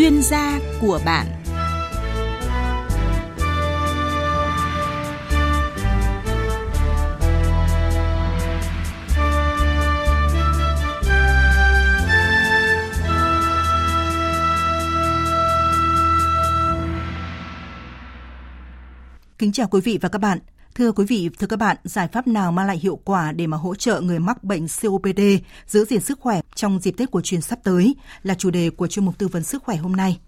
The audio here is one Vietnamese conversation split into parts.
chuyên gia của bạn Kính chào quý vị và các bạn. Thưa quý vị, thưa các bạn, giải pháp nào mang lại hiệu quả để mà hỗ trợ người mắc bệnh COPD giữ gìn sức khỏe trong dịp Tết của truyền sắp tới là chủ đề của chuyên mục tư vấn sức khỏe hôm nay.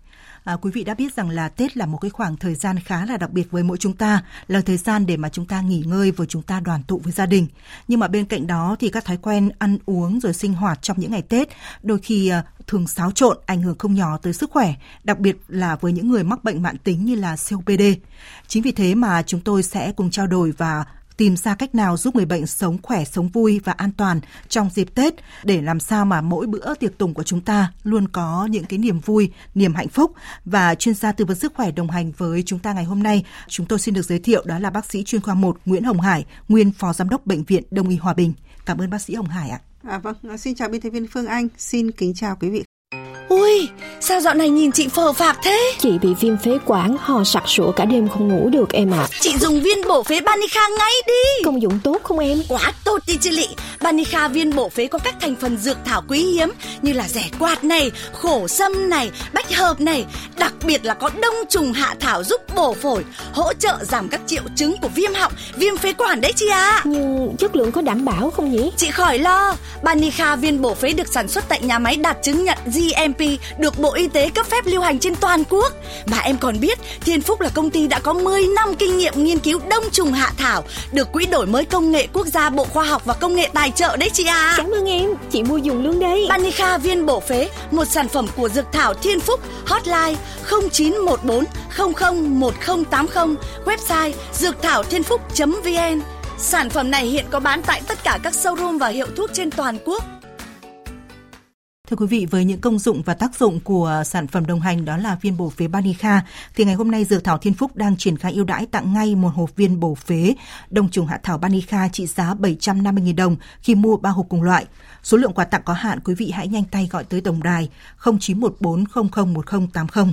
À, quý vị đã biết rằng là Tết là một cái khoảng thời gian khá là đặc biệt với mỗi chúng ta, là thời gian để mà chúng ta nghỉ ngơi và chúng ta đoàn tụ với gia đình. Nhưng mà bên cạnh đó thì các thói quen ăn uống rồi sinh hoạt trong những ngày Tết đôi khi à, thường xáo trộn ảnh hưởng không nhỏ tới sức khỏe, đặc biệt là với những người mắc bệnh mãn tính như là COPD. Chính vì thế mà chúng tôi sẽ cùng trao đổi và tìm ra cách nào giúp người bệnh sống khỏe, sống vui và an toàn trong dịp Tết để làm sao mà mỗi bữa tiệc tùng của chúng ta luôn có những cái niềm vui, niềm hạnh phúc và chuyên gia tư vấn sức khỏe đồng hành với chúng ta ngày hôm nay. Chúng tôi xin được giới thiệu đó là bác sĩ chuyên khoa 1 Nguyễn Hồng Hải, nguyên phó giám đốc bệnh viện Đông y Hòa Bình. Cảm ơn bác sĩ Hồng Hải ạ. À, vâng, à, xin chào biên tập viên Phương Anh, xin kính chào quý vị Ui, sao dạo này nhìn chị phờ phạc thế? Chị bị viêm phế quản, ho sặc sụa cả đêm không ngủ được em ạ. À. Chị dùng viên bổ phế Banica ngay đi. Công dụng tốt không em? Quá tốt đi chị Lị. Banica viên bổ phế có các thành phần dược thảo quý hiếm như là rẻ quạt này, khổ sâm này, bách hợp này. Đặc biệt là có đông trùng hạ thảo giúp bổ phổi, hỗ trợ giảm các triệu chứng của viêm họng, viêm phế quản đấy chị ạ. À. Nhưng chất lượng có đảm bảo không nhỉ? Chị khỏi lo. Banica viên bổ phế được sản xuất tại nhà máy đạt chứng nhận GMP được Bộ Y tế cấp phép lưu hành trên toàn quốc. Mà em còn biết, Thiên Phúc là công ty đã có 10 năm kinh nghiệm nghiên cứu đông trùng hạ thảo, được Quỹ đổi mới công nghệ quốc gia Bộ Khoa học và Công nghệ tài trợ đấy chị à. Cảm ơn em, chị mua dùng luôn đấy. Banica viên bổ phế, một sản phẩm của dược thảo Thiên Phúc, hotline 0914 001080, website dược thảo thiên phúc.vn. Sản phẩm này hiện có bán tại tất cả các showroom và hiệu thuốc trên toàn quốc. Thưa quý vị, với những công dụng và tác dụng của sản phẩm đồng hành đó là viên bổ phế Banica, thì ngày hôm nay Dược Thảo Thiên Phúc đang triển khai ưu đãi tặng ngay một hộp viên bổ phế đông trùng hạ thảo Banica trị giá 750.000 đồng khi mua 3 hộp cùng loại. Số lượng quà tặng có hạn, quý vị hãy nhanh tay gọi tới tổng đài 0914 001080.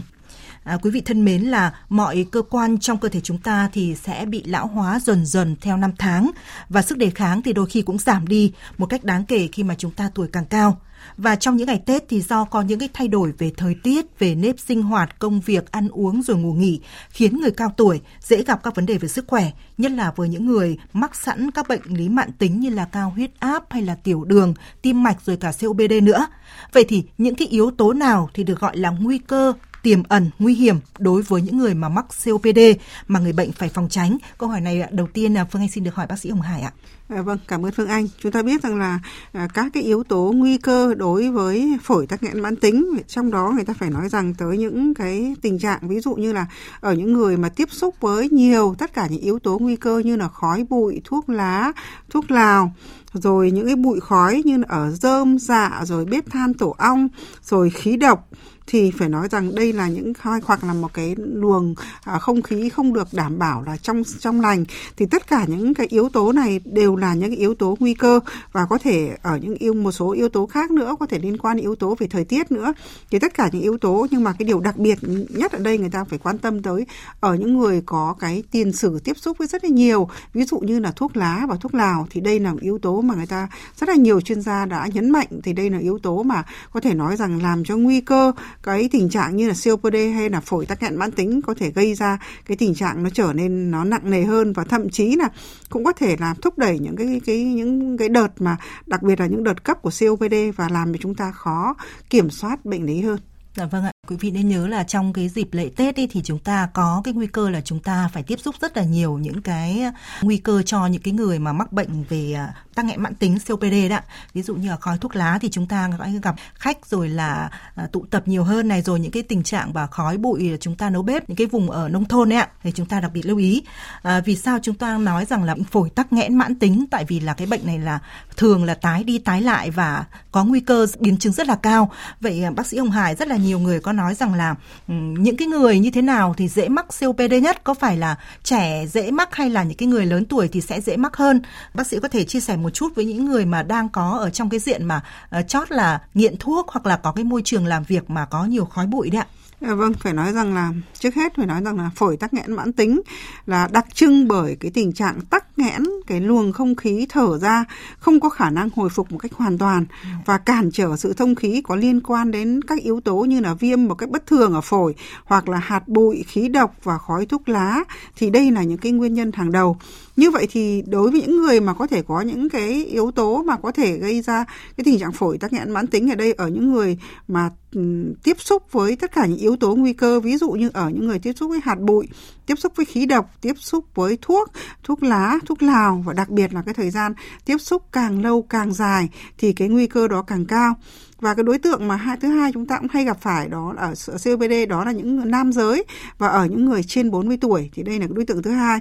À, quý vị thân mến là mọi cơ quan trong cơ thể chúng ta thì sẽ bị lão hóa dần dần theo năm tháng và sức đề kháng thì đôi khi cũng giảm đi một cách đáng kể khi mà chúng ta tuổi càng cao. Và trong những ngày Tết thì do có những cái thay đổi về thời tiết, về nếp sinh hoạt, công việc, ăn uống rồi ngủ nghỉ khiến người cao tuổi dễ gặp các vấn đề về sức khỏe, nhất là với những người mắc sẵn các bệnh lý mạng tính như là cao huyết áp hay là tiểu đường, tim mạch rồi cả COPD nữa. Vậy thì những cái yếu tố nào thì được gọi là nguy cơ tiềm ẩn nguy hiểm đối với những người mà mắc COPD mà người bệnh phải phòng tránh? Câu hỏi này à, đầu tiên là Phương Anh xin được hỏi bác sĩ Hồng Hải ạ. À, vâng, cảm ơn Phương Anh. Chúng ta biết rằng là à, các cái yếu tố nguy cơ đối với phổi tắc nghẽn mãn tính, trong đó người ta phải nói rằng tới những cái tình trạng ví dụ như là ở những người mà tiếp xúc với nhiều tất cả những yếu tố nguy cơ như là khói bụi, thuốc lá, thuốc lào, rồi những cái bụi khói như ở rơm dạ rồi bếp than tổ ong rồi khí độc thì phải nói rằng đây là những hoặc là một cái luồng à, không khí không được đảm bảo là trong trong lành. Thì tất cả những cái yếu tố này đều là những cái yếu tố nguy cơ và có thể ở những yêu, một số yếu tố khác nữa có thể liên quan đến yếu tố về thời tiết nữa. Thì tất cả những yếu tố, nhưng mà cái điều đặc biệt nhất ở đây người ta phải quan tâm tới ở những người có cái tiền sử tiếp xúc với rất là nhiều, ví dụ như là thuốc lá và thuốc lào, thì đây là một yếu tố mà người ta, rất là nhiều chuyên gia đã nhấn mạnh. Thì đây là yếu tố mà có thể nói rằng làm cho nguy cơ cái tình trạng như là COPD hay là phổi tắc nghẽn mãn tính có thể gây ra cái tình trạng nó trở nên nó nặng nề hơn và thậm chí là cũng có thể làm thúc đẩy những cái cái những cái đợt mà đặc biệt là những đợt cấp của COPD và làm cho chúng ta khó kiểm soát bệnh lý hơn. Dạ vâng ạ, quý vị nên nhớ là trong cái dịp lễ Tết ấy thì chúng ta có cái nguy cơ là chúng ta phải tiếp xúc rất là nhiều những cái à, nguy cơ cho những cái người mà mắc bệnh về à, tăng nghẽn mãn tính COPD đó. Ví dụ như là khói thuốc lá thì chúng ta gặp khách rồi là à, tụ tập nhiều hơn này rồi những cái tình trạng và khói bụi chúng ta nấu bếp những cái vùng ở nông thôn ấy ạ thì chúng ta đặc biệt lưu ý. À, vì sao chúng ta nói rằng là phổi tắc nghẽn mãn tính tại vì là cái bệnh này là thường là tái đi tái lại và có nguy cơ biến chứng rất là cao. Vậy bác sĩ Hồng Hải rất là nhiều người có nói rằng là ừ, những cái người như thế nào thì dễ mắc COPD nhất? Có phải là trẻ dễ mắc hay là những cái người lớn tuổi thì sẽ dễ mắc hơn? Bác sĩ có thể chia sẻ một chút với những người mà đang có ở trong cái diện mà uh, chót là nghiện thuốc hoặc là có cái môi trường làm việc mà có nhiều khói bụi đấy ạ. Dạ vâng, phải nói rằng là trước hết phải nói rằng là phổi tắc nghẽn mãn tính là đặc trưng bởi cái tình trạng tắc nghẽn cái luồng không khí thở ra không có khả năng hồi phục một cách hoàn toàn và cản trở sự thông khí có liên quan đến các yếu tố như là viêm một cách bất thường ở phổi hoặc là hạt bụi, khí độc và khói thuốc lá thì đây là những cái nguyên nhân hàng đầu. Như vậy thì đối với những người mà có thể có những cái yếu tố mà có thể gây ra cái tình trạng phổi tắc nghẽn mãn tính ở đây ở những người mà Ừ, tiếp xúc với tất cả những yếu tố nguy cơ, ví dụ như ở những người tiếp xúc với hạt bụi, tiếp xúc với khí độc, tiếp xúc với thuốc thuốc lá, thuốc lào và đặc biệt là cái thời gian tiếp xúc càng lâu càng dài thì cái nguy cơ đó càng cao. Và cái đối tượng mà hai, thứ hai chúng ta cũng hay gặp phải đó là ở COPD đó là những nam giới và ở những người trên 40 tuổi thì đây là cái đối tượng thứ hai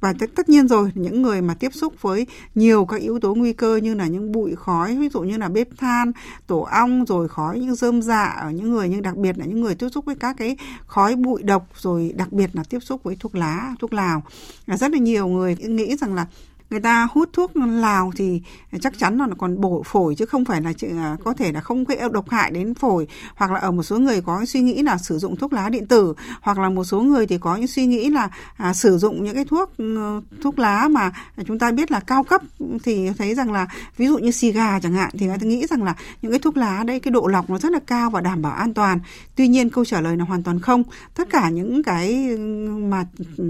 và tất, nhiên rồi những người mà tiếp xúc với nhiều các yếu tố nguy cơ như là những bụi khói ví dụ như là bếp than tổ ong rồi khói những dơm dạ ở những người nhưng đặc biệt là những người tiếp xúc với các cái khói bụi độc rồi đặc biệt là tiếp xúc với thuốc lá thuốc lào. Rất là nhiều người nghĩ rằng là người ta hút thuốc lào thì chắc chắn là còn bổ phổi chứ không phải là à, có thể là không gây độc hại đến phổi. Hoặc là ở một số người có suy nghĩ là sử dụng thuốc lá điện tử hoặc là một số người thì có những suy nghĩ là à, sử dụng những cái thuốc ừ, thuốc lá mà chúng ta biết là cao cấp thì thấy rằng là ví dụ như xì gà chẳng hạn thì người ta nghĩ rằng là những cái thuốc lá đây cái độ lọc nó rất là cao và đảm bảo an toàn. Tuy nhiên câu trả lời là hoàn toàn không. Tất cả những cái mà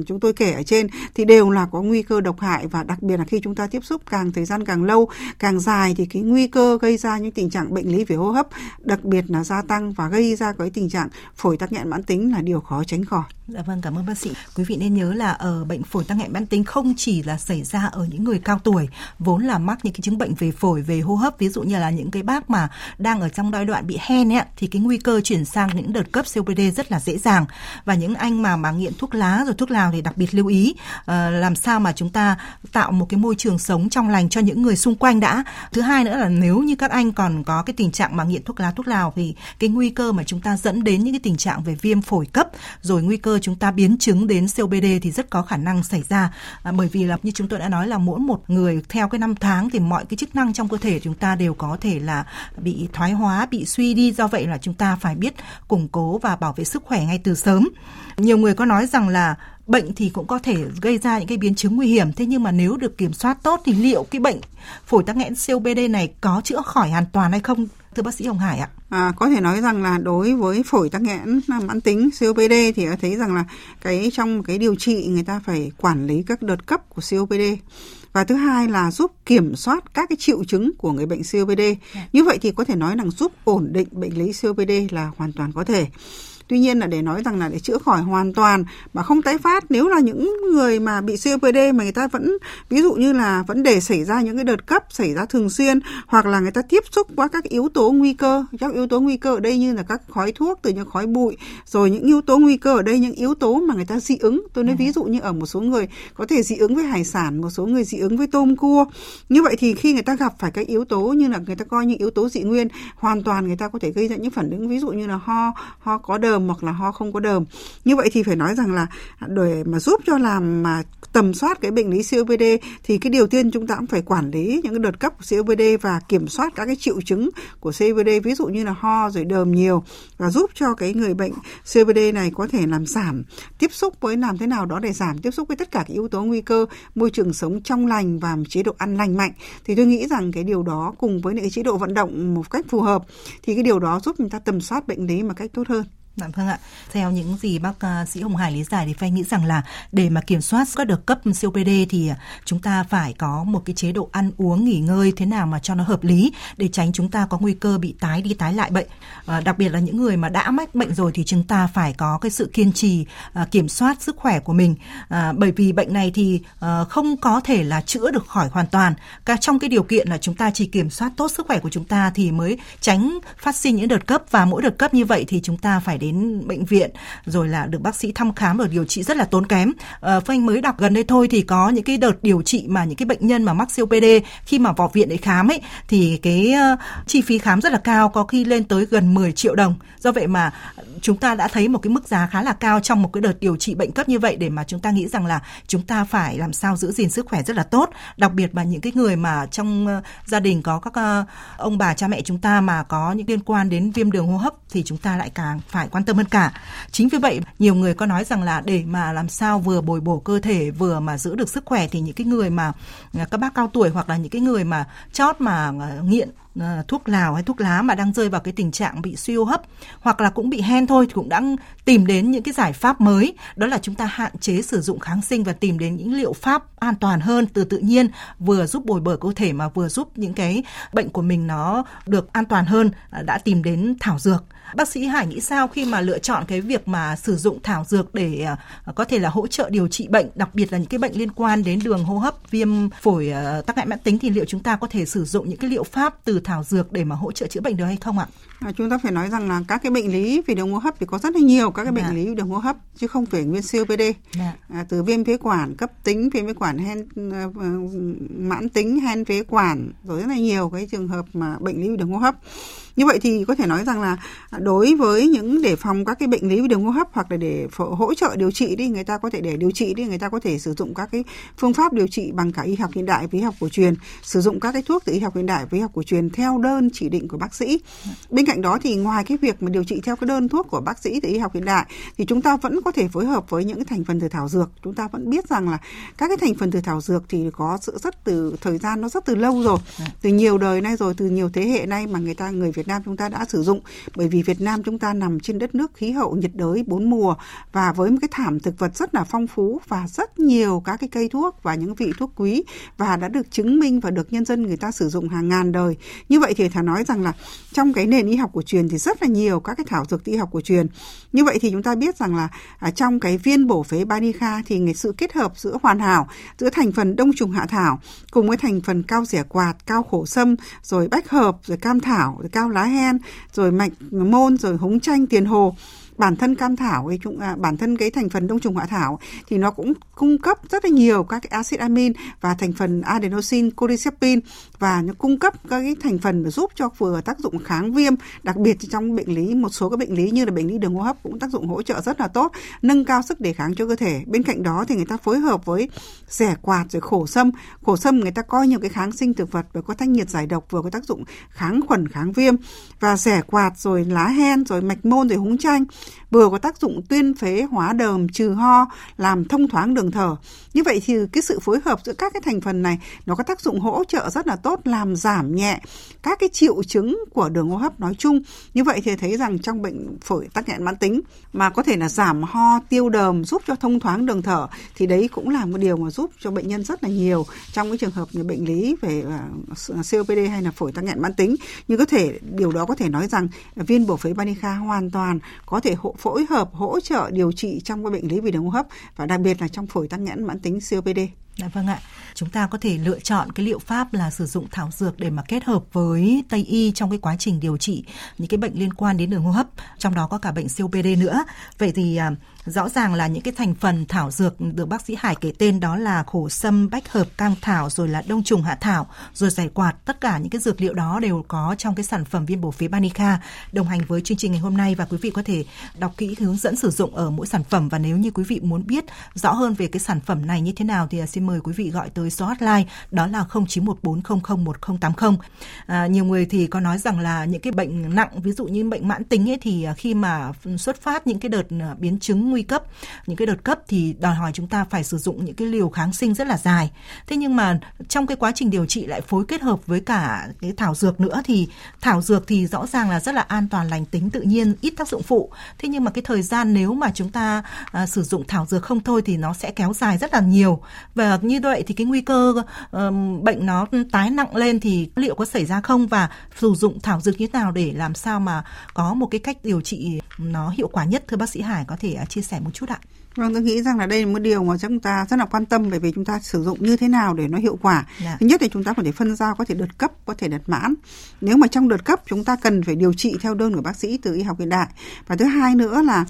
chúng tôi kể ở trên thì đều là có nguy cơ độc hại và đặc biệt biệt là khi chúng ta tiếp xúc càng thời gian càng lâu càng dài thì cái nguy cơ gây ra những tình trạng bệnh lý về hô hấp đặc biệt là gia tăng và gây ra cái tình trạng phổi tắc nghẽn mãn tính là điều khó tránh khỏi. Dạ vâng, cảm ơn bác sĩ. Quý vị nên nhớ là ở bệnh phổi tắc nghẽn mãn tính không chỉ là xảy ra ở những người cao tuổi vốn là mắc những cái chứng bệnh về phổi, về hô hấp, ví dụ như là những cái bác mà đang ở trong giai đoạn bị hen ấy thì cái nguy cơ chuyển sang những đợt cấp COPD rất là dễ dàng và những anh mà mà nghiện thuốc lá rồi thuốc lào thì đặc biệt lưu ý uh, làm sao mà chúng ta tạo một cái môi trường sống trong lành cho những người xung quanh đã. Thứ hai nữa là nếu như các anh còn có cái tình trạng mà nghiện thuốc lá thuốc lào thì cái nguy cơ mà chúng ta dẫn đến những cái tình trạng về viêm phổi cấp rồi nguy cơ chúng ta biến chứng đến COPD thì rất có khả năng xảy ra à, bởi vì là như chúng tôi đã nói là mỗi một người theo cái năm tháng thì mọi cái chức năng trong cơ thể chúng ta đều có thể là bị thoái hóa, bị suy đi do vậy là chúng ta phải biết củng cố và bảo vệ sức khỏe ngay từ sớm. Nhiều người có nói rằng là bệnh thì cũng có thể gây ra những cái biến chứng nguy hiểm thế nhưng mà nếu được kiểm soát tốt thì liệu cái bệnh phổi tắc nghẽn COPD này có chữa khỏi hoàn toàn hay không thưa bác sĩ Hồng Hải ạ? À, có thể nói rằng là đối với phổi tắc nghẽn mãn tính COPD thì thấy rằng là cái trong cái điều trị người ta phải quản lý các đợt cấp của COPD và thứ hai là giúp kiểm soát các cái triệu chứng của người bệnh COPD. Dạ. Như vậy thì có thể nói rằng giúp ổn định bệnh lý COPD là hoàn toàn có thể. Tuy nhiên là để nói rằng là để chữa khỏi hoàn toàn mà không tái phát nếu là những người mà bị COPD mà người ta vẫn ví dụ như là vấn đề xảy ra những cái đợt cấp xảy ra thường xuyên hoặc là người ta tiếp xúc qua các yếu tố nguy cơ các yếu tố nguy cơ ở đây như là các khói thuốc từ những khói bụi rồi những yếu tố nguy cơ ở đây những yếu tố mà người ta dị ứng tôi nói ừ. ví dụ như ở một số người có thể dị ứng với hải sản một số người dị ứng với tôm cua như vậy thì khi người ta gặp phải các yếu tố như là người ta coi những yếu tố dị nguyên hoàn toàn người ta có thể gây ra những phản ứng ví dụ như là ho ho có đờm đờm hoặc là ho không có đờm như vậy thì phải nói rằng là để mà giúp cho làm mà tầm soát cái bệnh lý COPD thì cái điều tiên chúng ta cũng phải quản lý những cái đợt cấp của COPD và kiểm soát các cái triệu chứng của COPD ví dụ như là ho rồi đờm nhiều và giúp cho cái người bệnh COPD này có thể làm giảm, tiếp xúc với làm thế nào đó để giảm tiếp xúc với tất cả các yếu tố nguy cơ, môi trường sống trong lành và chế độ ăn lành mạnh thì tôi nghĩ rằng cái điều đó cùng với những cái chế độ vận động một cách phù hợp thì cái điều đó giúp chúng ta tầm soát bệnh lý một cách tốt hơn. Dạ vâng ạ. Theo những gì bác uh, sĩ Hồng Hải lý giải thì phải nghĩ rằng là để mà kiểm soát các đợt cấp COPD thì à, chúng ta phải có một cái chế độ ăn uống nghỉ ngơi thế nào mà cho nó hợp lý để tránh chúng ta có nguy cơ bị tái đi tái lại bệnh. Uh, đặc biệt là những người mà đã mắc bệnh rồi thì chúng ta phải có cái sự kiên trì uh, kiểm soát sức khỏe của mình. Uh, bởi vì bệnh này thì uh, không có thể là chữa được khỏi hoàn toàn. Cả trong cái điều kiện là chúng ta chỉ kiểm soát tốt sức khỏe của chúng ta thì mới tránh phát sinh những đợt cấp và mỗi đợt cấp như vậy thì chúng ta phải đến đến bệnh viện rồi là được bác sĩ thăm khám và điều trị rất là tốn kém. À, Phương Anh mới đọc gần đây thôi thì có những cái đợt điều trị mà những cái bệnh nhân mà mắc COPD khi mà vào viện để khám ấy thì cái uh, chi phí khám rất là cao có khi lên tới gần 10 triệu đồng. Do vậy mà chúng ta đã thấy một cái mức giá khá là cao trong một cái đợt điều trị bệnh cấp như vậy để mà chúng ta nghĩ rằng là chúng ta phải làm sao giữ gìn sức khỏe rất là tốt, đặc biệt là những cái người mà trong ờ, gia đình có các ông bà cha mẹ chúng ta mà có những liên quan đến viêm đường hô hấp thì chúng ta lại càng phải quan tâm hơn cả. Chính vì vậy, nhiều người có nói rằng là để mà làm sao vừa bồi bổ cơ thể, vừa mà giữ được sức khỏe thì những cái người mà à, các bác cao tuổi hoặc là những cái người mà chót mà à, nghiện Ờ, thuốc lào hay thuốc lá mà đang rơi vào cái tình trạng bị suy hô hấp hoặc là cũng bị hen thôi thì cũng đang tìm đến những cái giải pháp mới. Đó là chúng ta hạn chế sử dụng kháng sinh và tìm đến những liệu pháp an toàn hơn từ tự nhiên vừa giúp bồi bổ cơ thể mà vừa giúp những cái bệnh của mình nó được an toàn hơn à, đã tìm đến thảo dược. Bác sĩ Hải nghĩ sao khi mà lựa chọn cái việc mà sử dụng thảo dược để à, có thể là hỗ trợ điều trị bệnh, đặc biệt là những cái bệnh liên quan đến đường hô hấp, viêm phổi ờ, tắc nghẽn mãn tính thì liệu chúng ta có thể sử dụng những cái liệu pháp từ thảo dược để mà hỗ trợ chữa bệnh được hay không ạ? À, chúng ta phải nói rằng là các cái bệnh lý về đường hô hấp thì có rất là nhiều các cái bệnh dạ. lý về đường hô hấp chứ không phải nguyên COPD. Dạ. À, từ viêm phế quản cấp tính, viêm phế quản hen uh, mãn tính, hen phế quản rồi rất là nhiều cái trường hợp mà bệnh lý về đường hô hấp. Như vậy thì có thể nói rằng là đối với những để phòng các cái bệnh lý về đường hô hấp hoặc là để hỗ trợ điều trị đi, người ta có thể để điều trị đi, người ta có thể sử dụng các cái phương pháp điều trị bằng cả y học hiện đại với y học cổ truyền, sử dụng các cái thuốc từ y học hiện đại với y học cổ truyền theo đơn chỉ định của bác sĩ. Bên cạnh đó thì ngoài cái việc mà điều trị theo cái đơn thuốc của bác sĩ từ y học hiện đại thì chúng ta vẫn có thể phối hợp với những thành phần từ thảo dược. Chúng ta vẫn biết rằng là các cái thành phần từ thảo dược thì có sự rất từ, thời gian nó rất từ lâu rồi. Từ nhiều đời nay rồi, từ nhiều thế hệ nay mà người ta, người Việt Nam chúng ta đã sử dụng bởi vì Việt Nam chúng ta nằm trên đất nước khí hậu nhiệt đới bốn mùa và với một cái thảm thực vật rất là phong phú và rất nhiều các cái cây thuốc và những vị thuốc quý và đã được chứng minh và được nhân dân người ta sử dụng hàng ngàn đời. Như vậy thì thà nói rằng là trong cái nền y học cổ truyền thì rất là nhiều các cái thảo dược y học cổ truyền. Như vậy thì chúng ta biết rằng là à, trong cái viên bổ phế Banica thì sự kết hợp giữa hoàn hảo giữa thành phần đông trùng hạ thảo cùng với thành phần cao rẻ quạt, cao khổ sâm, rồi bách hợp, rồi cam thảo, rồi cao lá hen, rồi mạch môn, rồi húng chanh, tiền hồ bản thân cam thảo ấy chúng à, bản thân cái thành phần đông trùng hạ thảo thì nó cũng cung cấp rất là nhiều các cái axit amin và thành phần adenosine cordycepin và nó cung cấp các cái thành phần giúp cho vừa tác dụng kháng viêm đặc biệt trong bệnh lý một số các bệnh lý như là bệnh lý đường hô hấp cũng tác dụng hỗ trợ rất là tốt nâng cao sức đề kháng cho cơ thể. Bên cạnh đó thì người ta phối hợp với rẻ quạt rồi khổ sâm. Khổ sâm người ta coi nhiều cái kháng sinh thực vật vừa có thanh nhiệt giải độc vừa có tác dụng kháng khuẩn kháng viêm. Và rẻ quạt rồi lá hen rồi mạch môn rồi húng chanh vừa có tác dụng tuyên phế hóa đờm, trừ ho, làm thông thoáng đường thở. Như vậy thì cái sự phối hợp giữa các cái thành phần này, nó có tác dụng hỗ trợ rất là tốt, làm giảm nhẹ các cái triệu chứng của đường hô hấp nói chung. Như vậy thì thấy rằng trong bệnh phổi tắc nghẽn mãn tính mà có thể là giảm ho, tiêu đờm, giúp cho thông thoáng đường thở thì đấy cũng là một điều mà giúp cho bệnh nhân rất là nhiều trong cái trường hợp như bệnh lý về à, COPD hay là phổi tắc nghẽn mãn tính. Nhưng có thể, điều đó có thể nói rằng viên bổ phế Banica hoàn toàn có thể hỗ, phối hợp hỗ trợ điều trị trong các bệnh lý về đường hô hấp và đặc biệt là trong phổi tắc nghẽn mãn tính COPD. Dạ vâng ạ. Chúng ta có thể lựa chọn cái liệu pháp là sử dụng thảo dược để mà kết hợp với Tây y trong cái quá trình điều trị những cái bệnh liên quan đến đường hô hấp, trong đó có cả bệnh COPD nữa. Vậy thì à, rõ ràng là những cái thành phần thảo dược được bác sĩ Hải kể tên đó là khổ sâm, bách hợp, cam thảo rồi là đông trùng hạ thảo, rồi giải quạt, tất cả những cái dược liệu đó đều có trong cái sản phẩm viên bổ phế Banica đồng hành với chương trình ngày hôm nay. Và quý vị có thể đọc kỹ hướng dẫn sử dụng ở mỗi sản phẩm. Và nếu như quý vị muốn biết rõ hơn về cái sản phẩm này như thế nào thì à, xin mời quý vị gọi tới số hotline đó là 0914001080. À, nhiều người thì có nói rằng là những cái bệnh nặng ví dụ như bệnh mãn tính ấy thì à, khi mà xuất phát những cái đợt à, biến chứng nguy cấp, những cái đợt cấp thì đòi hỏi chúng ta phải sử dụng những cái liều kháng sinh rất là dài. Thế nhưng mà trong cái quá trình điều trị lại phối kết hợp với cả cái thảo dược nữa thì thảo dược thì rõ ràng là rất là an toàn lành tính tự nhiên ít tác dụng phụ. Thế nhưng mà cái thời gian nếu mà chúng ta à, sử dụng thảo dược không thôi thì nó sẽ kéo dài rất là nhiều và như vậy thì cái nguy cơ uh, bệnh nó tái nặng lên thì liệu có xảy ra không và sử dụng thảo dược như thế nào để làm sao mà có một cái cách điều trị nó hiệu quả nhất thưa bác sĩ Hải có thể uh, chia sẻ một chút ạ? Vâng, tôi nghĩ rằng là đây là một điều mà chúng ta rất là quan tâm bởi vì chúng ta sử dụng như thế nào để nó hiệu quả. Dạ. Thứ nhất là chúng ta có thể phân giao, có thể đợt cấp, có thể đợt mãn. Nếu mà trong đợt cấp chúng ta cần phải điều trị theo đơn của bác sĩ từ y học hiện đại. Và thứ hai nữa là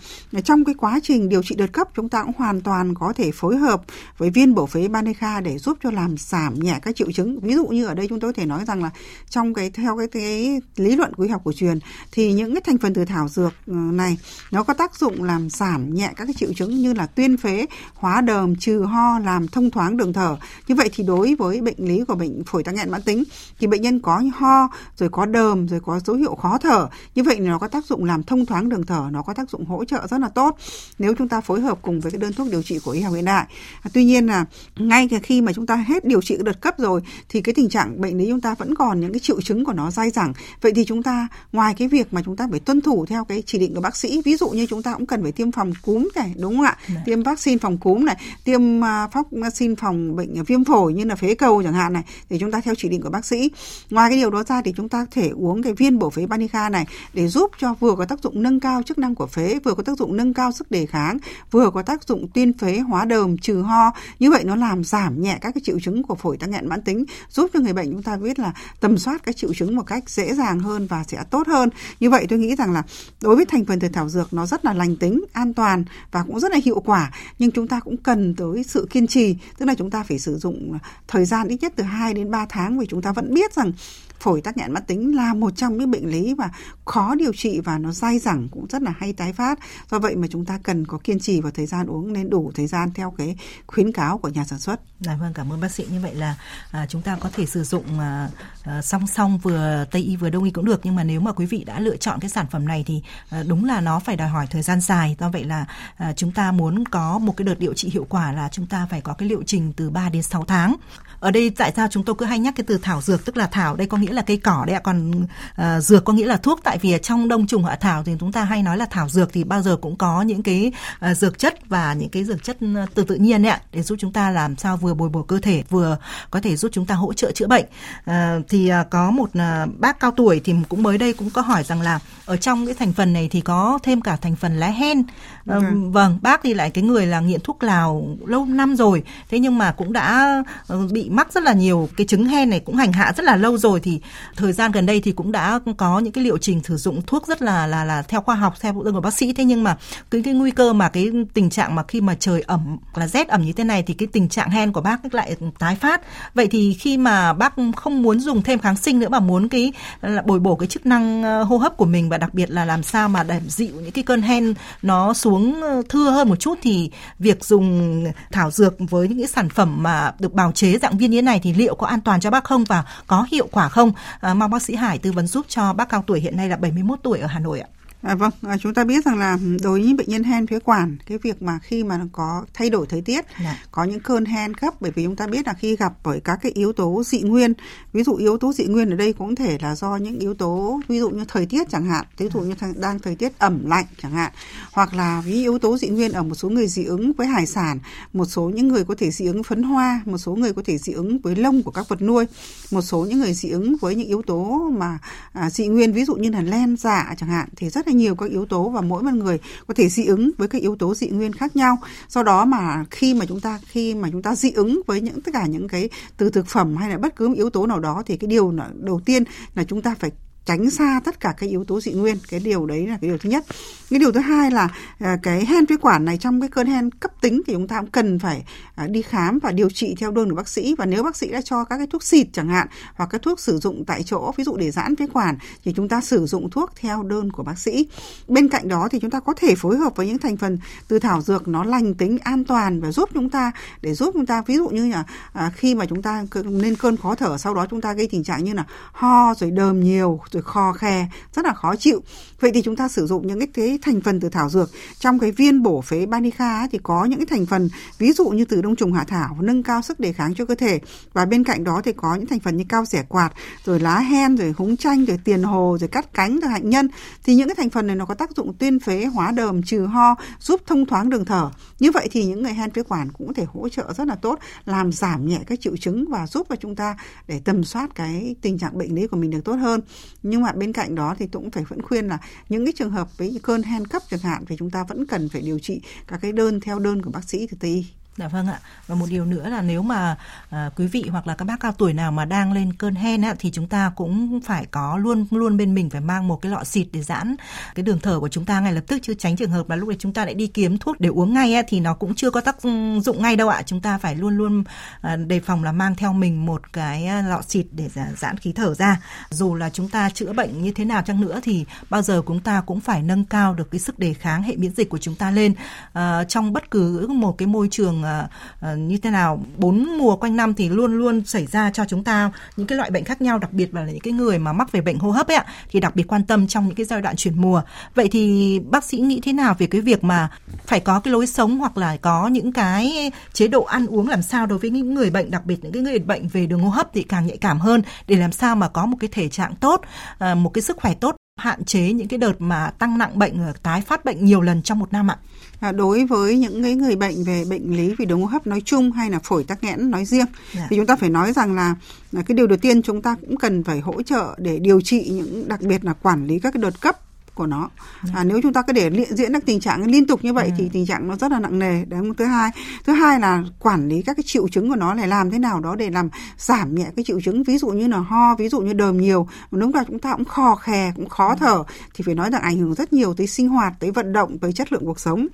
trong cái quá trình điều trị đợt cấp chúng ta cũng hoàn toàn có thể phối hợp với viên bổ phế Baneca để giúp cho làm giảm nhẹ các triệu chứng. Ví dụ như ở đây chúng tôi có thể nói rằng là trong cái theo cái, cái lý luận của y học cổ truyền thì những cái thành phần từ thảo dược ừ, này nó có tác dụng làm giảm nhẹ các cái triệu chứng như là tuyên phế, hóa đờm, trừ ho, làm thông thoáng đường thở. Như vậy thì đối với bệnh lý của bệnh phổi tắc nghẽn mãn tính thì bệnh nhân có ho, rồi có đờm, rồi có dấu hiệu khó thở. Như vậy nó có tác dụng làm thông thoáng đường thở, nó có tác dụng hỗ trợ rất là tốt nếu chúng ta phối hợp cùng với cái đơn thuốc điều trị của y học hiện đại. À, tuy nhiên là ngay khi mà chúng ta hết điều trị đợt cấp rồi thì cái tình trạng bệnh lý chúng ta vẫn còn những cái triệu chứng của nó dai dẳng. Vậy thì chúng ta ngoài cái việc mà chúng ta phải tuân thủ theo cái chỉ định của bác sĩ, ví dụ như chúng ta cũng cần phải tiêm phòng cúm này, đúng không ạ? Dạ. Tiêm vaccine phòng cúm này, tiêm à, vaccine phòng bệnh à, viêm phổi như là phế cầu chẳng hạn này thì chúng ta theo chỉ định của bác sĩ. Ngoài cái điều đó ra thì chúng ta thể uống cái viên bổ phế Banica này để giúp cho vừa có tác dụng nâng cao chức năng của phế, vừa có tác dụng nâng cao sức đề kháng, vừa có tác dụng tuyên phế, hóa đờm, trừ ho. Như vậy nó làm giảm nhẹ các cái triệu chứng của phổi tắc nghẽn mãn tính, giúp cho người bệnh chúng ta biết là tầm soát các triệu chứng một cách dễ dàng hơn và sẽ tốt hơn. Như vậy tôi nghĩ rằng là đối với thành phần từ thảo dược nó rất là lành tính, an toàn và cũng rất là hiệu hiệu quả, nhưng chúng ta cũng cần tới sự kiên trì. Tức là chúng ta phải sử dụng thời gian ít nhất từ 2 đến 3 tháng vì chúng ta vẫn biết rằng phổi tắc nghẽn mãn tính là một trong những bệnh lý và khó điều trị và nó dai dẳng cũng rất là hay tái phát. Do vậy mà chúng ta cần có kiên trì và thời gian uống nên đủ thời gian theo cái khuyến cáo của nhà sản xuất. Dạ vâng, cảm ơn bác sĩ. Như vậy là à, chúng ta có thể sử dụng à, à, song song vừa Tây y vừa Đông y cũng được nhưng mà nếu mà quý vị đã lựa chọn cái sản phẩm này thì à, đúng là nó phải đòi hỏi thời gian dài. Do vậy là à, chúng ta muốn có một cái đợt điều trị hiệu quả là chúng ta phải có cái liệu trình từ 3 đến 6 tháng. Ở đây tại sao chúng tôi cứ hay nhắc cái từ thảo dược tức là thảo đây có nghĩa là cây cỏ đấy ạ, còn uh, dược có nghĩa là thuốc tại vì trong đông trùng hạ thảo thì chúng ta hay nói là thảo dược thì bao giờ cũng có những cái uh, dược chất và những cái dược chất từ tự nhiên đấy ạ để giúp chúng ta làm sao vừa bồi bổ cơ thể vừa có thể giúp chúng ta hỗ trợ chữa bệnh. Uh, thì uh, có một uh, bác cao tuổi thì cũng mới đây cũng có hỏi rằng là ở trong cái thành phần này thì có thêm cả thành phần lá hen. Uh, ừ. Vâng, bác thì lại cái người là nghiện thuốc lào lâu năm rồi, thế nhưng mà cũng đã uh, bị mắc rất là nhiều, cái chứng hen này cũng hành hạ rất là lâu rồi, thì thời gian gần đây thì cũng đã có những cái liệu trình sử dụng thuốc rất là là là theo khoa học, theo đơn của bác sĩ. Thế nhưng mà cái cái nguy cơ mà cái tình trạng mà khi mà trời ẩm, là rét ẩm như thế này thì cái tình trạng hen của bác lại tái phát. Vậy thì khi mà bác không muốn dùng thêm kháng sinh nữa mà muốn cái, là bồi bổ cái chức năng ờ, hô hấp của mình và đặc biệt là làm sao mà để dịu những cái cơn hen nó xuống ờ, thưa hơn một chút, thì việc dùng thảo dược với những cái sản phẩm mà được bào chế dạng viên yến này thì liệu có an toàn cho bác không và có hiệu quả không? À, mong bác sĩ Hải tư vấn giúp cho bác cao tuổi hiện nay là 71 tuổi ở Hà Nội ạ. À, vâng, à, chúng ta biết rằng là đối với bệnh nhân hen phế quản, cái việc mà khi mà có thay đổi thời tiết, Đã. Dạ. có những cơn hen gấp bởi vì chúng ta biết là khi gặp bởi các cái yếu tố dị nguyên, ví dụ yếu tố dị nguyên ở đây cũng thể là do những yếu tố ví dụ như thời tiết chẳng hạn, ví dụ như đang thời tiết ẩm lạnh chẳng hạn, hoặc là ví yếu tố dị nguyên ở một số người dị ứng với hải sản, một số những người có thể dị ứng phấn hoa, một số người có thể dị ứng với lông của các vật nuôi, một số những người dị ứng với những yếu tố mà à, dị nguyên ví dụ như là len dạ chẳng hạn thì rất là nhiều các yếu tố và mỗi một người có thể dị ứng với các yếu tố dị nguyên khác nhau. Do đó mà khi mà chúng ta, khi mà chúng ta dị ứng với những, tất cả những cái từ thực phẩm hay là bất cứ một yếu tố nào đó thì cái điều đầu tiên là chúng ta phải tránh xa tất cả các yếu tố dị nguyên. Cái điều đấy là cái điều thứ nhất. Cái điều thứ hai là à, cái hen phế quản này trong cái cơn hen cấp tính thì chúng ta cũng cần phải à, đi khám và điều trị theo đơn của bác sĩ. Và nếu bác sĩ đã cho các cái thuốc xịt chẳng hạn, hoặc các thuốc sử dụng tại chỗ, ví dụ để giãn phế quản, thì chúng ta sử dụng thuốc theo đơn của bác sĩ. Bên cạnh đó thì chúng ta có thể phối hợp với những thành phần từ thảo dược nó lành tính, an toàn và giúp chúng ta, để giúp chúng ta, ví dụ như là à, khi mà chúng ta lên cơn khó thở, sau đó chúng ta gây tình trạng như là ho, rồi đờm nhiều rồi kho khe, rất là khó chịu. Vậy thì chúng ta sử dụng những cái thế thành phần từ thảo dược. Trong cái viên bổ phế Banica thì có những cái thành phần, ví dụ như từ đông trùng hạ thảo, nâng cao sức đề kháng cho cơ thể. Và bên cạnh đó thì có những thành phần như cao rẻ quạt, rồi lá hen, rồi húng chanh, rồi tiền hồ, rồi cắt cánh, rồi hạnh nhân. Thì những cái thành phần này nó có tác dụng tuyên phế hóa đờm, trừ ho, giúp thông thoáng đường thở. Như vậy thì những người hen phế quản cũng có thể hỗ trợ rất là tốt, làm giảm nhẹ các triệu chứng và giúp cho chúng ta để tầm soát cái tình trạng bệnh lý của mình được tốt hơn nhưng mà bên cạnh đó thì tôi cũng phải vẫn khuyên là những cái trường hợp với cơn hen cấp chẳng hạn thì chúng ta vẫn cần phải điều trị các cái đơn, theo đơn của bác sĩ từ tây y Dạ vâng ạ. Và một điều nữa là nếu mà à, quý vị hoặc là các bác cao tuổi nào mà đang lên cơn hen á, thì chúng ta cũng phải có luôn luôn bên mình phải mang một cái lọ xịt để giãn cái đường thở của chúng ta ngay lập tức chứ tránh trường hợp là lúc này chúng ta lại đi kiếm thuốc để uống ngay á, thì nó cũng chưa có tác ừ, dụng ngay đâu ạ. Chúng ta phải luôn luôn à, đề phòng là mang theo mình một cái à, lọ xịt để giãn khí thở ra. Dù là chúng ta chữa bệnh như thế nào chăng nữa thì bao giờ chúng ta cũng phải nâng cao được cái sức đề kháng hệ miễn dịch của chúng ta lên à, trong bất cứ một cái môi trường à, uh, như thế nào? Bốn mùa quanh năm thì luôn luôn xảy ra cho chúng ta những cái loại bệnh khác nhau đặc biệt là những cái người mà mắc về bệnh hô hấp ấy ạ thì đặc biệt quan tâm trong những cái giai đoạn chuyển mùa. Vậy thì bác sĩ nghĩ thế nào về cái việc mà phải có cái lối sống hoặc là có những cái chế độ ăn uống làm sao đối với những người bệnh đặc biệt những cái người bệnh về đường hô hấp thì càng nhạy cảm hơn để làm sao mà có một cái thể trạng tốt ờ, một cái sức khỏe tốt hạn chế những cái đợt mà tăng nặng bệnh tái phát bệnh nhiều lần trong một năm ạ? À, đối với những cái người bệnh về bệnh lý về đường hô hấp nói chung hay là phổi tắc nghẽn nói riêng dạ. thì chúng ta phải nói rằng là, là cái điều đầu tiên chúng ta cũng cần phải hỗ trợ để điều trị những đặc biệt là quản lý các cái đợt cấp của nó. Dạ. à, nếu chúng ta cứ để diễn được tình trạng liên tục như vậy ừ. thì tình trạng nó rất là nặng nề. Đấy thứ hai thứ hai là quản lý các cái triệu chứng của nó này làm thế nào đó để làm giảm nhẹ cái triệu chứng ví dụ như là ho ví dụ như đờm nhiều. Lúc nào chúng ta cũng khò khè cũng khó thở thì phải nói rằng ảnh hưởng rất nhiều tới sinh hoạt tới vận động tới chất lượng cuộc sống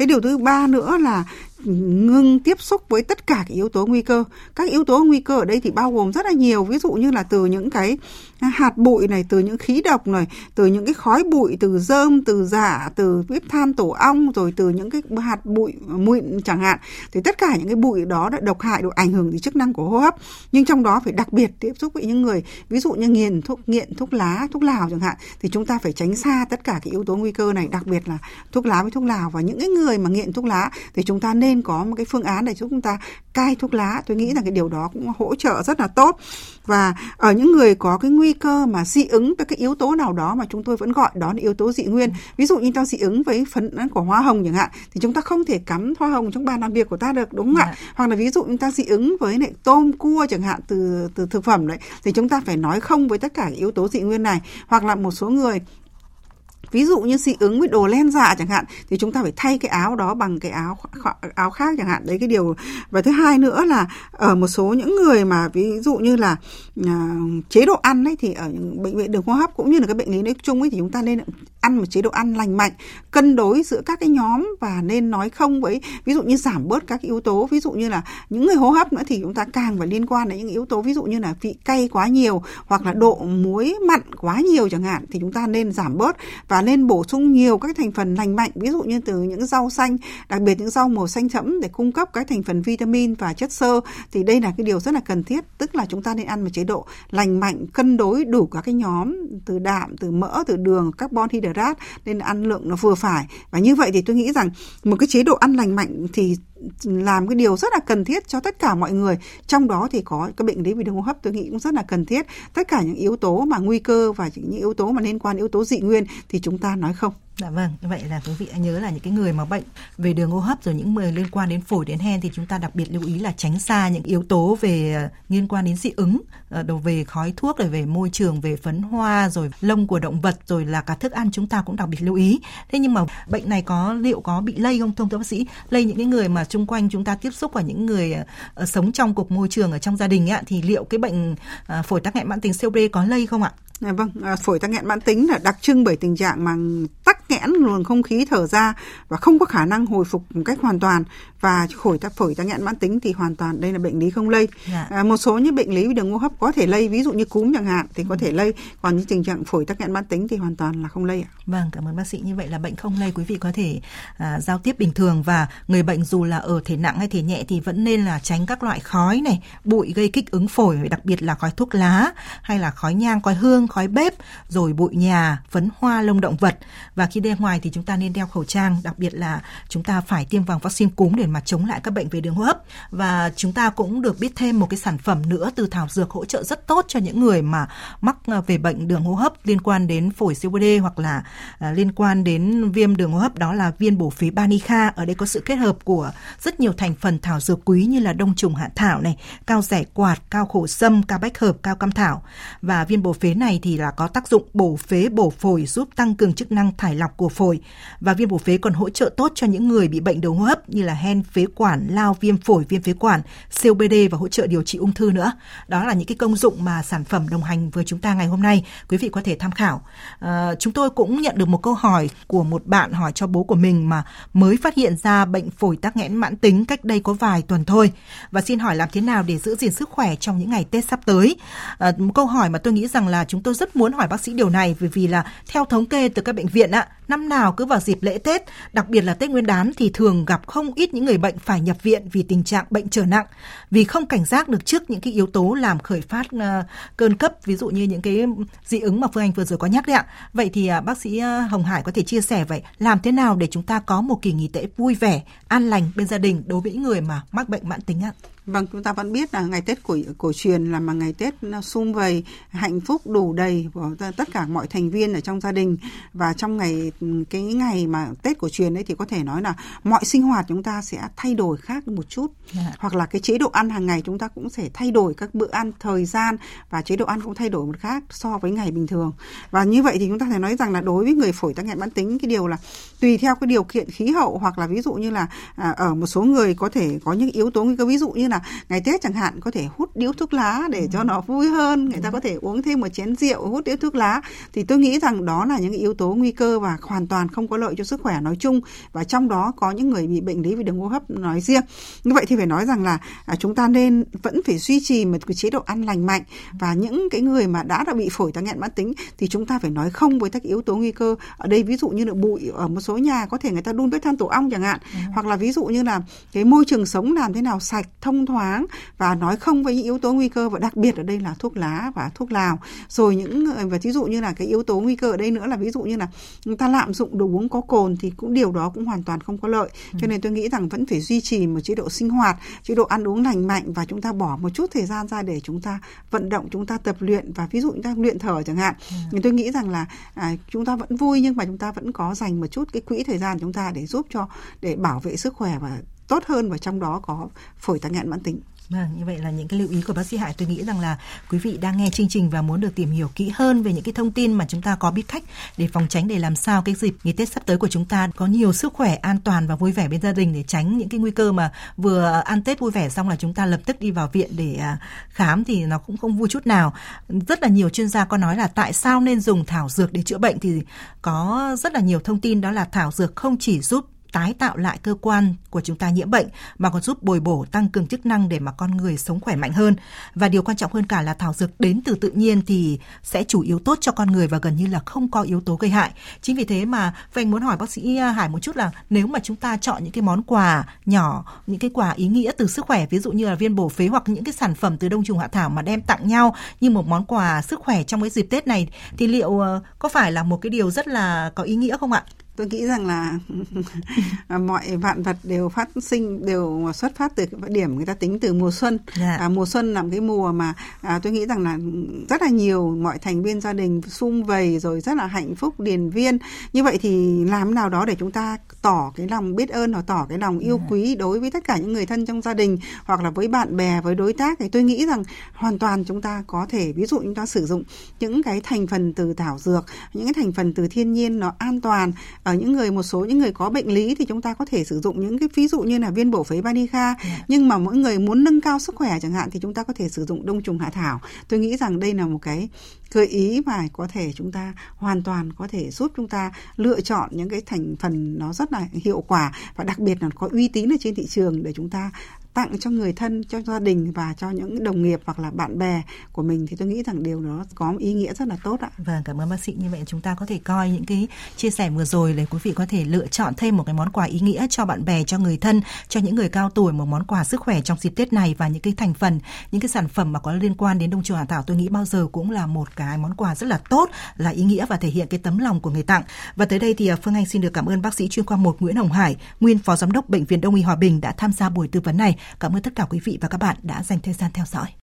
cái điều thứ ba nữa là ngưng tiếp xúc với tất cả các yếu tố nguy cơ. Các yếu tố nguy cơ ở đây thì bao gồm rất là nhiều, ví dụ như là từ những cái hạt bụi này, từ những khí độc này, từ những cái khói bụi, từ rơm, từ giả, từ bếp than, tổ ong, rồi từ những cái hạt bụi, mụn chẳng hạn. Thì tất cả những cái bụi đó đã độc hại độ ảnh hưởng đến chức năng của hô hấp. Nhưng trong đó phải đặc biệt tiếp xúc với những người, ví dụ như nghiền thuốc nghiện, thuốc lá, thuốc lào chẳng hạn, thì chúng ta phải tránh xa tất cả cái yếu tố nguy cơ này, đặc biệt là thuốc lá với thuốc lào. Và những cái người mà nghiện thuốc lá thì chúng ta nên có một cái phương án để chúng ta cai thuốc lá. Tôi nghĩ rằng cái điều đó cũng hỗ trợ rất là tốt. Và ở những người có cái nguy cơ mà dị ứng với cái yếu tố nào đó mà chúng tôi vẫn gọi đó là yếu tố dị nguyên. Ví dụ như ta dị ứng với phấn của hoa hồng chẳng hạn thì chúng ta không thể cắm hoa hồng trong bàn làm việc của ta được đúng không ạ? Dạ. hoặc là ví dụ chúng ta dị ứng với lại tôm cua chẳng hạn từ từ thực phẩm đấy thì chúng ta phải nói không với tất cả yếu tố dị nguyên này. Hoặc là một số người ví dụ như dị ứng với đồ len dạ chẳng hạn thì chúng ta phải thay cái áo đó bằng cái áo áo khác chẳng hạn. Đấy cái điều và thứ hai nữa là ở một số những người mà ví dụ như là uh, chế độ ăn ấy thì ở bệnh viện đường hô hấp cũng như là các bệnh lý nói chung ấy thì chúng ta nên ăn một chế độ ăn lành mạnh, cân đối giữa các cái nhóm và nên nói không với, ví dụ như giảm bớt các yếu tố, ví dụ như là những người hô hấp nữa thì chúng ta càng phải liên quan đến những yếu tố, ví dụ như là vị cay quá nhiều hoặc là độ muối mặn quá nhiều chẳng hạn, thì chúng ta nên giảm bớt và nên bổ sung nhiều các thành phần lành mạnh, ví dụ như từ những rau xanh, đặc biệt những rau màu xanh thẫm để cung cấp các thành phần vitamin và chất xơ. Thì đây là cái điều rất là cần thiết, tức là chúng ta nên ăn một chế độ lành mạnh, cân đối đủ các cái nhóm từ đạm, từ mỡ, từ đường, carbon hydrate nên ăn lượng nó vừa phải. Và như vậy thì tôi nghĩ rằng một cái chế độ ăn lành mạnh thì làm cái điều rất là cần thiết cho tất cả mọi người. Trong đó thì có cái bệnh lý về đường hô hấp tôi nghĩ cũng rất là cần thiết. Tất cả những yếu tố mà nguy cơ và những yếu tố mà liên quan yếu tố dị nguyên thì chúng ta nói không. Dạ vâng, như vậy là quý vị nhớ là những cái người mà bệnh về đường hô hấp rồi những người liên quan đến phổi đến hen thì chúng ta đặc biệt lưu ý là tránh xa những yếu tố về ờ, liên quan đến dị ứng, ờ, đầu về khói thuốc rồi về môi trường, về phấn hoa rồi lông của động vật rồi là cả thức ăn chúng ta cũng đặc biệt lưu ý. Thế nhưng mà bệnh này có liệu có bị lây không thưa bác sĩ? Lây những cái người mà xung quanh chúng ta tiếp xúc và những người ờ, sống trong cuộc môi trường ở trong gia đình ạ thì liệu cái bệnh phổi tắc nghẽn mãn tính COPD có lây không ạ? À, vâng, à, phổi tắc nghẽn mãn tính là đặc trưng bởi tình trạng mà tắc nghẽn luồng không khí thở ra và không có khả năng hồi phục một cách hoàn toàn và phổi tắc phổi tắc nghẽn mãn tính thì hoàn toàn đây là bệnh lý không lây. Dạ. À, một số những bệnh lý đường hô hấp có thể lây, ví dụ như cúm chẳng hạn thì có thể lây, còn những tình trạng phổi tắc nghẽn mãn tính thì hoàn toàn là không lây ạ. Vâng, cảm ơn bác sĩ. Như vậy là bệnh không lây quý vị có thể à, giao tiếp bình thường và người bệnh dù là ở thể nặng hay thể nhẹ thì vẫn nên là tránh các loại khói này, bụi gây kích ứng phổi, đặc biệt là khói thuốc lá hay là khói nhang, khói hương, khói bếp, rồi bụi nhà, phấn hoa, lông động vật. Và khi đi ngoài thì chúng ta nên đeo khẩu trang, đặc biệt là chúng ta phải tiêm vòng vaccine cúm để mà chống lại các bệnh về đường hô hấp. Và chúng ta cũng được biết thêm một cái sản phẩm nữa từ thảo dược hỗ trợ rất tốt cho những người mà mắc à, về bệnh đường hô hấp liên quan đến phổi COPD hoặc là à, liên quan đến viêm đường hô hấp đó là viên bổ phế Banica. Ở đây có sự kết hợp của rất nhiều thành phần thảo dược quý như là đông trùng hạ thảo này, cao rẻ quạt, cao khổ sâm, cao bách hợp, cao cam thảo. Và viên bổ phế này thì là có tác dụng bổ phế bổ phổi giúp tăng cường chức năng thải lọc của phổi và viên bổ phế còn hỗ trợ tốt cho những người bị bệnh đường hô hấp như là hen phế quản, lao viêm phổi, viêm phế quản, COPD và hỗ trợ điều trị ung thư nữa. Đó là những cái công dụng mà sản phẩm đồng hành với chúng ta ngày hôm nay. Quý vị có thể tham khảo. À, chúng tôi cũng nhận được một câu hỏi của một bạn hỏi cho bố của mình mà mới phát hiện ra bệnh phổi tắc nghẽn mãn tính cách đây có vài tuần thôi và xin hỏi làm thế nào để giữ gìn sức khỏe trong những ngày Tết sắp tới. À, một câu hỏi mà tôi nghĩ rằng là chúng tôi Tôi rất muốn hỏi bác sĩ điều này vì vì là theo thống kê từ các bệnh viện ạ, năm nào cứ vào dịp lễ Tết, đặc biệt là Tết Nguyên đán thì thường gặp không ít những người bệnh phải nhập viện vì tình trạng bệnh trở nặng, vì không cảnh giác được trước những cái yếu tố làm khởi phát ờ, cơn cấp, ví dụ như những cái dị ứng mà Phương Anh vừa rồi có nhắc đấy ạ. Vậy thì à, bác sĩ ờ, Hồng Hải có thể chia sẻ vậy, làm thế nào để chúng ta có một kỳ nghỉ Tết vui vẻ, an lành bên gia đình đối với những người mà mắc bệnh mãn tính ạ? Vâng, chúng ta vẫn biết là ngày Tết cổ, cổ truyền là mà ngày Tết sum vầy, hạnh phúc đủ đầy của tất cả mọi thành viên ở trong gia đình và trong ngày cái ngày mà Tết cổ truyền ấy thì có thể nói là mọi sinh hoạt chúng ta sẽ thay đổi khác một chút yeah. Dạ. hoặc là cái chế độ ăn hàng ngày chúng ta cũng sẽ thay đổi các bữa ăn thời gian và chế độ ăn cũng thay đổi một khác so với ngày bình thường và như vậy thì chúng ta thể nói rằng là đối với người phổi tắc nghẽn mãn tính cái điều là tùy theo cái điều kiện khí hậu hoặc là ví dụ như là à, ở một số người có thể có những yếu tố cơ ví dụ như là ngày Tết chẳng hạn có thể hút điếu thuốc lá để cho nó vui hơn người ta có thể uống thêm một chén rượu hút điếu thuốc lá. Thì tôi nghĩ rằng đó là những yếu tố nguy cơ và hoàn toàn không có lợi cho sức khỏe nói chung. Và trong đó có những người bị bệnh lý về đường hô hấp nói riêng. Như vậy thì phải nói rằng là à, chúng ta nên vẫn phải duy trì một cái chế độ ăn lành mạnh. Và những cái người mà đã đã bị phổi tắc nghẽn mãn tính thì chúng ta phải nói không với các yếu tố nguy cơ. Ở đây ví dụ như là bụi ở một số nhà có thể người ta đun bếp than tổ ong chẳng hạn. Ừ. hoặc là ví dụ như là cái môi trường sống làm thế nào sạch thông thoáng và nói không với những yếu tố nguy cơ và đặc biệt ở đây là thuốc lá và thuốc lào rồi những và ví dụ như là cái yếu tố nguy cơ ở đây nữa là ví dụ như là người ta lạm dụng đồ uống có cồn thì cũng điều đó cũng hoàn toàn không có lợi ừ. cho nên tôi nghĩ rằng vẫn phải duy trì một chế độ sinh hoạt chế độ ăn uống lành mạnh và chúng ta bỏ một chút thời gian ra để chúng ta vận động chúng ta tập luyện và ví dụ chúng ta luyện thở chẳng hạn ừ. thì tôi nghĩ rằng là à, chúng ta vẫn vui nhưng mà chúng ta vẫn có dành một chút cái quỹ thời gian chúng ta để giúp cho để bảo vệ sức khỏe và tốt hơn và trong đó có phổi tắc nghẽn mãn tính. Vâng, như vậy là những cái lưu ý của bác sĩ Hải tôi nghĩ rằng là quý vị đang nghe chương trình và muốn được tìm hiểu kỹ hơn về những cái thông tin mà chúng ta có biết cách để phòng tránh để làm sao cái dịp nghỉ Tết sắp tới của chúng ta có nhiều sức khỏe, an toàn và vui vẻ bên gia đình để tránh những cái nguy cơ mà vừa ăn Tết vui vẻ xong là chúng ta lập tức đi vào viện để à, khám thì nó cũng không vui chút nào. Rất là nhiều chuyên gia có nói là tại sao nên dùng thảo dược để chữa bệnh thì có rất là nhiều thông tin đó là thảo dược không chỉ giúp tái tạo lại cơ quan của chúng ta nhiễm bệnh mà còn giúp bồi bổ tăng cường chức năng để mà con người sống khỏe mạnh hơn. Và điều quan trọng hơn cả là thảo dược đến từ tự nhiên thì sẽ chủ yếu tốt cho con người và gần như là không có yếu tố gây hại. Chính vì thế mà Anh muốn hỏi bác sĩ à, Hải một chút là nếu mà chúng ta chọn những cái món quà nhỏ, những cái quà ý nghĩa từ sức khỏe, ví dụ như là viên bổ phế hoặc những cái sản phẩm từ đông trùng hạ thảo mà đem tặng nhau như một món quà sức khỏe trong cái dịp Tết này thì liệu ờ, có phải là một cái điều rất là có ý nghĩa không ạ? Tôi nghĩ rằng là mọi vạn vật đều phát sinh đều xuất phát từ cái điểm người ta tính từ mùa xuân yeah. Dạ. à, mùa xuân là một cái mùa mà à, tôi nghĩ rằng là rất là nhiều mọi thành viên gia đình sum vầy rồi rất là hạnh phúc điền viên như vậy thì làm nào đó để chúng ta tỏ cái lòng biết ơn hoặc tỏ cái lòng yêu yeah. Dạ. quý đối với tất cả những người thân trong gia đình hoặc là với bạn bè với đối tác thì tôi nghĩ rằng hoàn toàn chúng ta có thể ví dụ chúng ta sử dụng những cái thành phần từ thảo dược những cái thành phần từ thiên nhiên nó an toàn ở những người một số những người có bệnh lý thì chúng ta có thể sử dụng những cái ví dụ như là viên bổ phế Banica yeah. Dạ. nhưng mà mỗi người muốn nâng cao sức khỏe chẳng hạn thì chúng ta có thể sử dụng đông trùng hạ thảo tôi nghĩ rằng đây là một cái gợi ý mà có thể chúng ta hoàn toàn có thể giúp chúng ta lựa chọn những cái thành phần nó rất là hiệu quả và đặc biệt là có uy tín ở trên thị trường để chúng ta tặng cho người thân cho gia đình và cho những đồng nghiệp hoặc là bạn bè của mình thì tôi nghĩ rằng điều đó có ý nghĩa rất là tốt ạ. Vâng, cảm ơn bác sĩ. Như vậy chúng ta có thể coi những cái chia sẻ vừa rồi để quý vị có thể lựa chọn thêm một cái món quà ý nghĩa cho bạn bè, cho người thân, cho những người cao tuổi một món quà sức khỏe trong dịp Tết này và những cái thành phần, những cái sản phẩm mà có liên quan đến đông trùng hạ thảo tôi nghĩ bao giờ cũng là một cái món quà rất là tốt, là ý nghĩa và thể hiện cái tấm lòng của người tặng. Và tới đây thì à, Phương Anh xin được cảm ơn bác sĩ chuyên khoa một Nguyễn Hồng Hải, nguyên phó giám đốc bệnh viện Đông y Hòa Bình đã tham gia buổi tư vấn này. Cảm ơn tất cả quý vị và các bạn đã dành thời gian theo dõi.